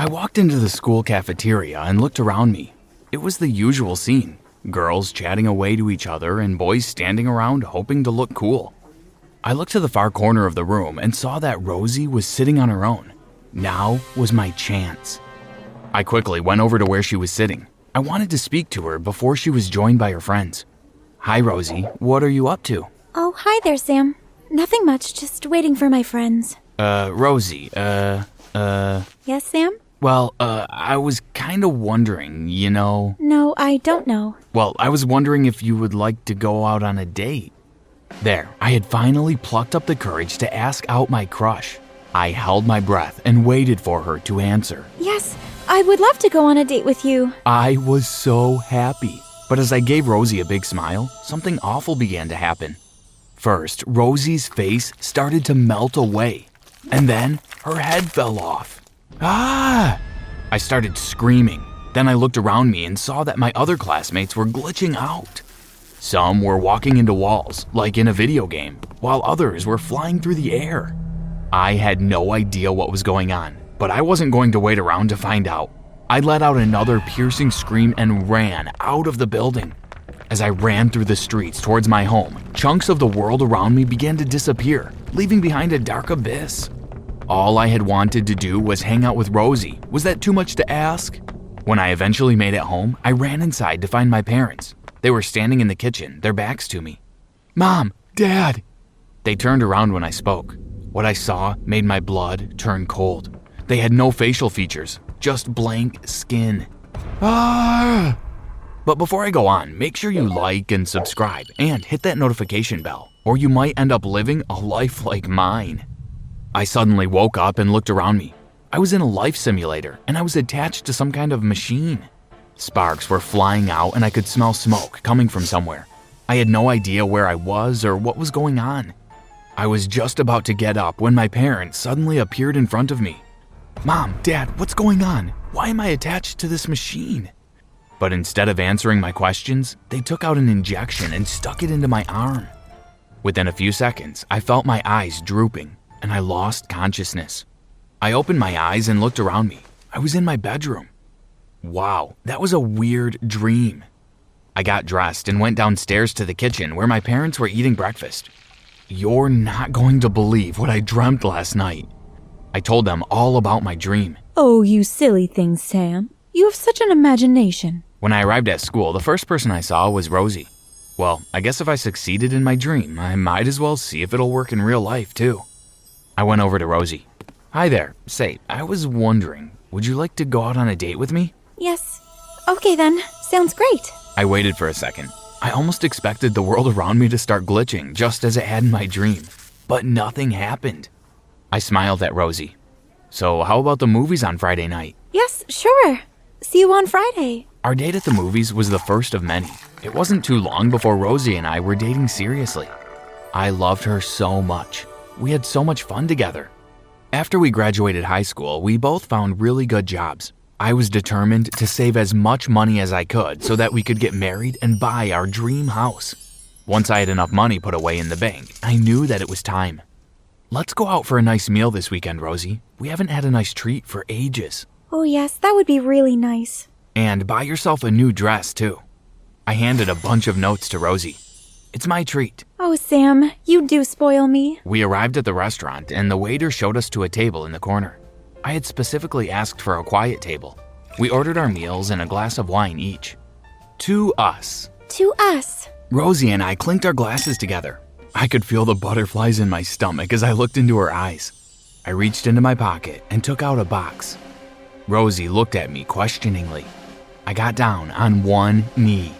I walked into the school cafeteria and looked around me. It was the usual scene girls chatting away to each other and boys standing around hoping to look cool. I looked to the far corner of the room and saw that Rosie was sitting on her own. Now was my chance. I quickly went over to where she was sitting. I wanted to speak to her before she was joined by her friends. Hi, Rosie. What are you up to? Oh, hi there, Sam. Nothing much, just waiting for my friends. Uh, Rosie, uh, uh. Yes, Sam? Well, uh, I was kind of wondering, you know. No, I don't know. Well, I was wondering if you would like to go out on a date. There, I had finally plucked up the courage to ask out my crush. I held my breath and waited for her to answer. Yes, I would love to go on a date with you. I was so happy. But as I gave Rosie a big smile, something awful began to happen. First, Rosie's face started to melt away, and then her head fell off. Ah! I started screaming. Then I looked around me and saw that my other classmates were glitching out. Some were walking into walls, like in a video game, while others were flying through the air. I had no idea what was going on, but I wasn't going to wait around to find out. I let out another piercing scream and ran out of the building. As I ran through the streets towards my home, chunks of the world around me began to disappear, leaving behind a dark abyss. All I had wanted to do was hang out with Rosie. Was that too much to ask? When I eventually made it home, I ran inside to find my parents. They were standing in the kitchen, their backs to me. Mom, Dad! They turned around when I spoke. What I saw made my blood turn cold. They had no facial features, just blank skin. Ah! But before I go on, make sure you like and subscribe and hit that notification bell, or you might end up living a life like mine. I suddenly woke up and looked around me. I was in a life simulator and I was attached to some kind of machine. Sparks were flying out and I could smell smoke coming from somewhere. I had no idea where I was or what was going on. I was just about to get up when my parents suddenly appeared in front of me. Mom, Dad, what's going on? Why am I attached to this machine? But instead of answering my questions, they took out an injection and stuck it into my arm. Within a few seconds, I felt my eyes drooping and I lost consciousness. I opened my eyes and looked around me. I was in my bedroom. Wow, that was a weird dream. I got dressed and went downstairs to the kitchen where my parents were eating breakfast. You're not going to believe what I dreamt last night. I told them all about my dream. Oh, you silly thing, Sam. You have such an imagination. When I arrived at school, the first person I saw was Rosie. Well, I guess if I succeeded in my dream, I might as well see if it'll work in real life, too. I went over to Rosie. Hi there. Say, I was wondering, would you like to go out on a date with me? Yes. Okay then. Sounds great. I waited for a second. I almost expected the world around me to start glitching just as it had in my dream, but nothing happened. I smiled at Rosie. So, how about the movies on Friday night? Yes, sure. See you on Friday. Our date at the movies was the first of many. It wasn't too long before Rosie and I were dating seriously. I loved her so much. We had so much fun together. After we graduated high school, we both found really good jobs. I was determined to save as much money as I could so that we could get married and buy our dream house. Once I had enough money put away in the bank, I knew that it was time. Let's go out for a nice meal this weekend, Rosie. We haven't had a nice treat for ages. Oh, yes, that would be really nice. And buy yourself a new dress, too. I handed a bunch of notes to Rosie. It's my treat. Oh, Sam, you do spoil me. We arrived at the restaurant, and the waiter showed us to a table in the corner. I had specifically asked for a quiet table. We ordered our meals and a glass of wine each. To us. To us. Rosie and I clinked our glasses together. I could feel the butterflies in my stomach as I looked into her eyes. I reached into my pocket and took out a box. Rosie looked at me questioningly. I got down on one knee.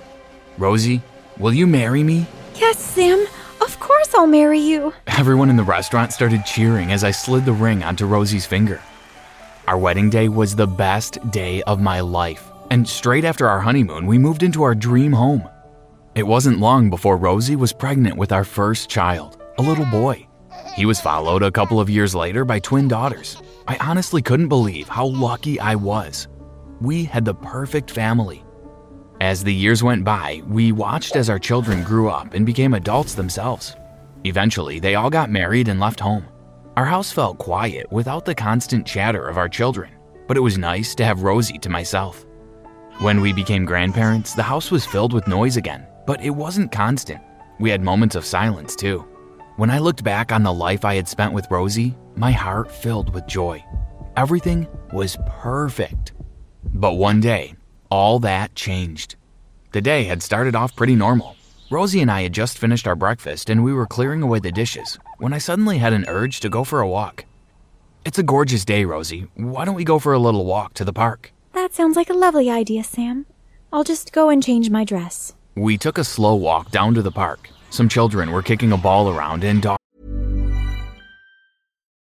Rosie, will you marry me? Yes, Sam. Of course I'll marry you. Everyone in the restaurant started cheering as I slid the ring onto Rosie's finger. Our wedding day was the best day of my life, and straight after our honeymoon, we moved into our dream home. It wasn't long before Rosie was pregnant with our first child, a little boy. He was followed a couple of years later by twin daughters. I honestly couldn't believe how lucky I was. We had the perfect family. As the years went by, we watched as our children grew up and became adults themselves. Eventually, they all got married and left home. Our house felt quiet without the constant chatter of our children, but it was nice to have Rosie to myself. When we became grandparents, the house was filled with noise again, but it wasn't constant. We had moments of silence too. When I looked back on the life I had spent with Rosie, my heart filled with joy. Everything was perfect. But one day, all that changed. The day had started off pretty normal. Rosie and I had just finished our breakfast and we were clearing away the dishes when I suddenly had an urge to go for a walk. It's a gorgeous day, Rosie. Why don't we go for a little walk to the park? That sounds like a lovely idea, Sam. I'll just go and change my dress. We took a slow walk down to the park. Some children were kicking a ball around and dogs.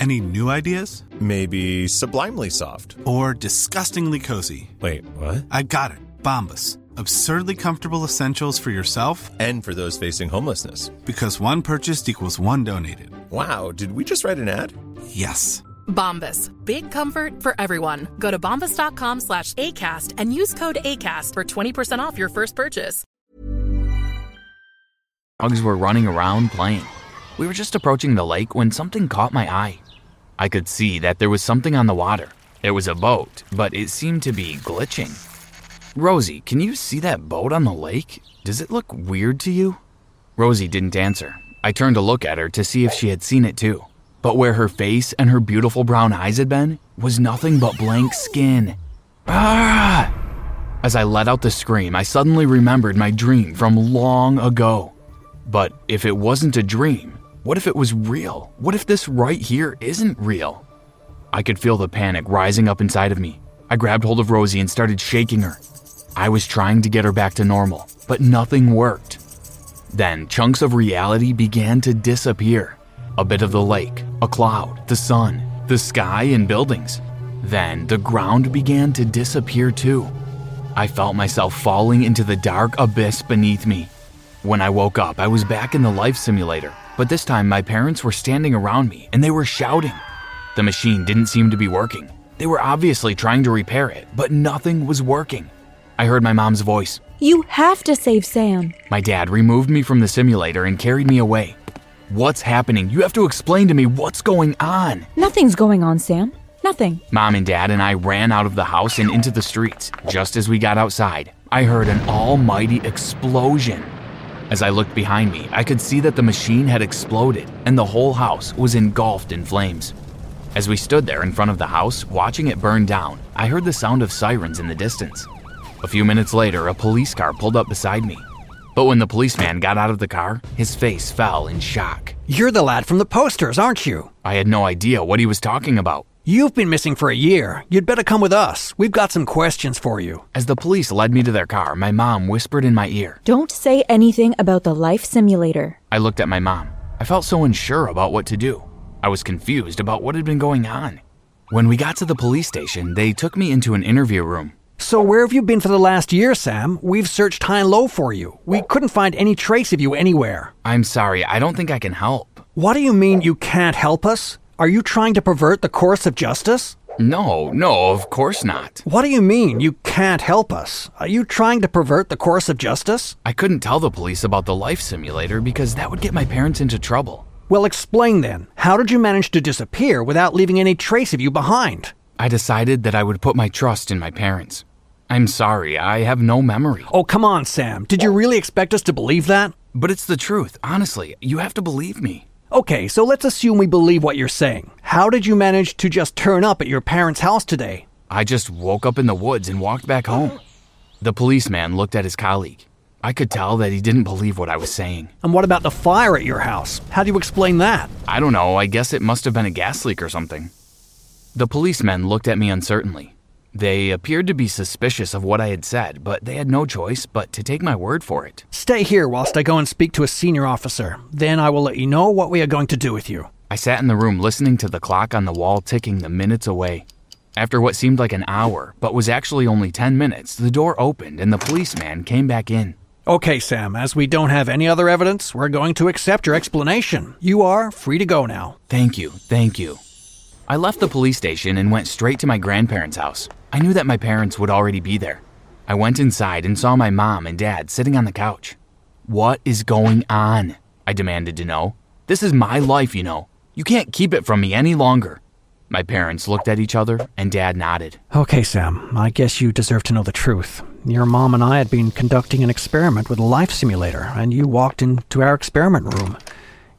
Any new ideas? Maybe sublimely soft. Or disgustingly cozy. Wait, what? I got it. Bombas. Absurdly comfortable essentials for yourself And for those facing homelessness. because one purchased equals one donated. Wow, did we just write an ad? Yes. Bombas. Big comfort for everyone. Go to bombas.com slash ACAST and use code ACAST for 20% off your first purchase. Dogs were running around playing. We were just approaching the lake when something caught my eye. I could see that there was something on the water. It was a boat, but it seemed to be glitching. Rosie, can you see that boat on the lake? Does it look weird to you? Rosie didn't answer. I turned to look at her to see if she had seen it too. But where her face and her beautiful brown eyes had been was nothing but blank skin. Ah! As I let out the scream, I suddenly remembered my dream from long ago. But if it wasn't a dream, what if it was real? What if this right here isn't real? I could feel the panic rising up inside of me. I grabbed hold of Rosie and started shaking her. I was trying to get her back to normal, but nothing worked. Then chunks of reality began to disappear. A bit of the lake, a cloud, the sun, the sky, and buildings. Then the ground began to disappear too. I felt myself falling into the dark abyss beneath me. When I woke up, I was back in the life simulator, but this time my parents were standing around me and they were shouting. The machine didn't seem to be working. They were obviously trying to repair it, but nothing was working. I heard my mom's voice. You have to save Sam. My dad removed me from the simulator and carried me away. What's happening? You have to explain to me what's going on. Nothing's going on, Sam. Nothing. Mom and Dad and I ran out of the house and into the streets. Just as we got outside, I heard an almighty explosion. As I looked behind me, I could see that the machine had exploded and the whole house was engulfed in flames. As we stood there in front of the house, watching it burn down, I heard the sound of sirens in the distance. A few minutes later, a police car pulled up beside me. But when the policeman got out of the car, his face fell in shock. You're the lad from the posters, aren't you? I had no idea what he was talking about. You've been missing for a year. You'd better come with us. We've got some questions for you. As the police led me to their car, my mom whispered in my ear. Don't say anything about the life simulator. I looked at my mom. I felt so unsure about what to do. I was confused about what had been going on. When we got to the police station, they took me into an interview room. So, where have you been for the last year, Sam? We've searched high and low for you. We couldn't find any trace of you anywhere. I'm sorry, I don't think I can help. What do you mean you can't help us? Are you trying to pervert the course of justice? No, no, of course not. What do you mean you can't help us? Are you trying to pervert the course of justice? I couldn't tell the police about the life simulator because that would get my parents into trouble. Well, explain then. How did you manage to disappear without leaving any trace of you behind? I decided that I would put my trust in my parents. I'm sorry, I have no memory. Oh, come on, Sam. Did you really expect us to believe that? But it's the truth, honestly. You have to believe me. Okay, so let's assume we believe what you're saying. How did you manage to just turn up at your parents' house today? I just woke up in the woods and walked back home. The policeman looked at his colleague. I could tell that he didn't believe what I was saying. And what about the fire at your house? How do you explain that? I don't know, I guess it must have been a gas leak or something. The policeman looked at me uncertainly. They appeared to be suspicious of what I had said, but they had no choice but to take my word for it. Stay here whilst I go and speak to a senior officer. Then I will let you know what we are going to do with you. I sat in the room listening to the clock on the wall ticking the minutes away. After what seemed like an hour, but was actually only 10 minutes, the door opened and the policeman came back in. Okay, Sam, as we don't have any other evidence, we're going to accept your explanation. You are free to go now. Thank you, thank you. I left the police station and went straight to my grandparents' house. I knew that my parents would already be there. I went inside and saw my mom and dad sitting on the couch. What is going on? I demanded to know. This is my life, you know. You can't keep it from me any longer. My parents looked at each other and dad nodded. Okay, Sam, I guess you deserve to know the truth. Your mom and I had been conducting an experiment with a life simulator, and you walked into our experiment room.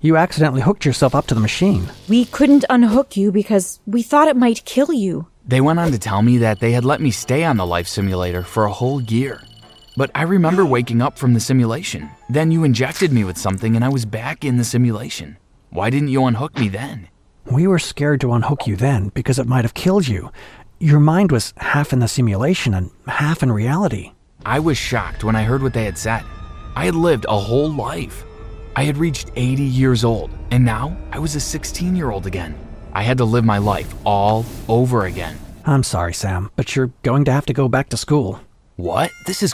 You accidentally hooked yourself up to the machine. We couldn't unhook you because we thought it might kill you. They went on to tell me that they had let me stay on the life simulator for a whole year. But I remember waking up from the simulation. Then you injected me with something and I was back in the simulation. Why didn't you unhook me then? We were scared to unhook you then because it might have killed you. Your mind was half in the simulation and half in reality. I was shocked when I heard what they had said. I had lived a whole life. I had reached 80 years old, and now I was a 16 year old again. I had to live my life all over again. I'm sorry, Sam, but you're going to have to go back to school. What? This is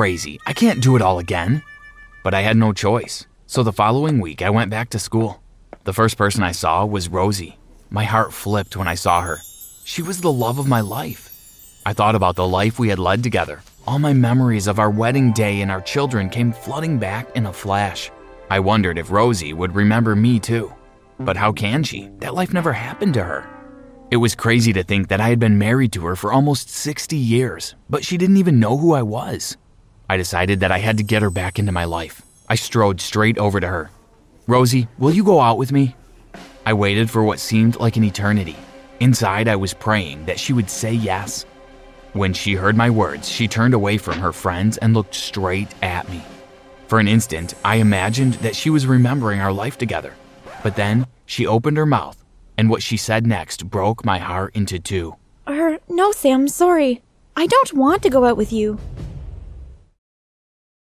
Crazy. I can't do it all again. But I had no choice. So the following week, I went back to school. The first person I saw was Rosie. My heart flipped when I saw her. She was the love of my life. I thought about the life we had led together. All my memories of our wedding day and our children came flooding back in a flash. I wondered if Rosie would remember me too. But how can she? That life never happened to her. It was crazy to think that I had been married to her for almost 60 years, but she didn't even know who I was. I decided that I had to get her back into my life. I strode straight over to her. Rosie, will you go out with me? I waited for what seemed like an eternity. Inside, I was praying that she would say yes. When she heard my words, she turned away from her friends and looked straight at me. For an instant, I imagined that she was remembering our life together. But then she opened her mouth, and what she said next broke my heart into two. Er, no, Sam, sorry. I don't want to go out with you.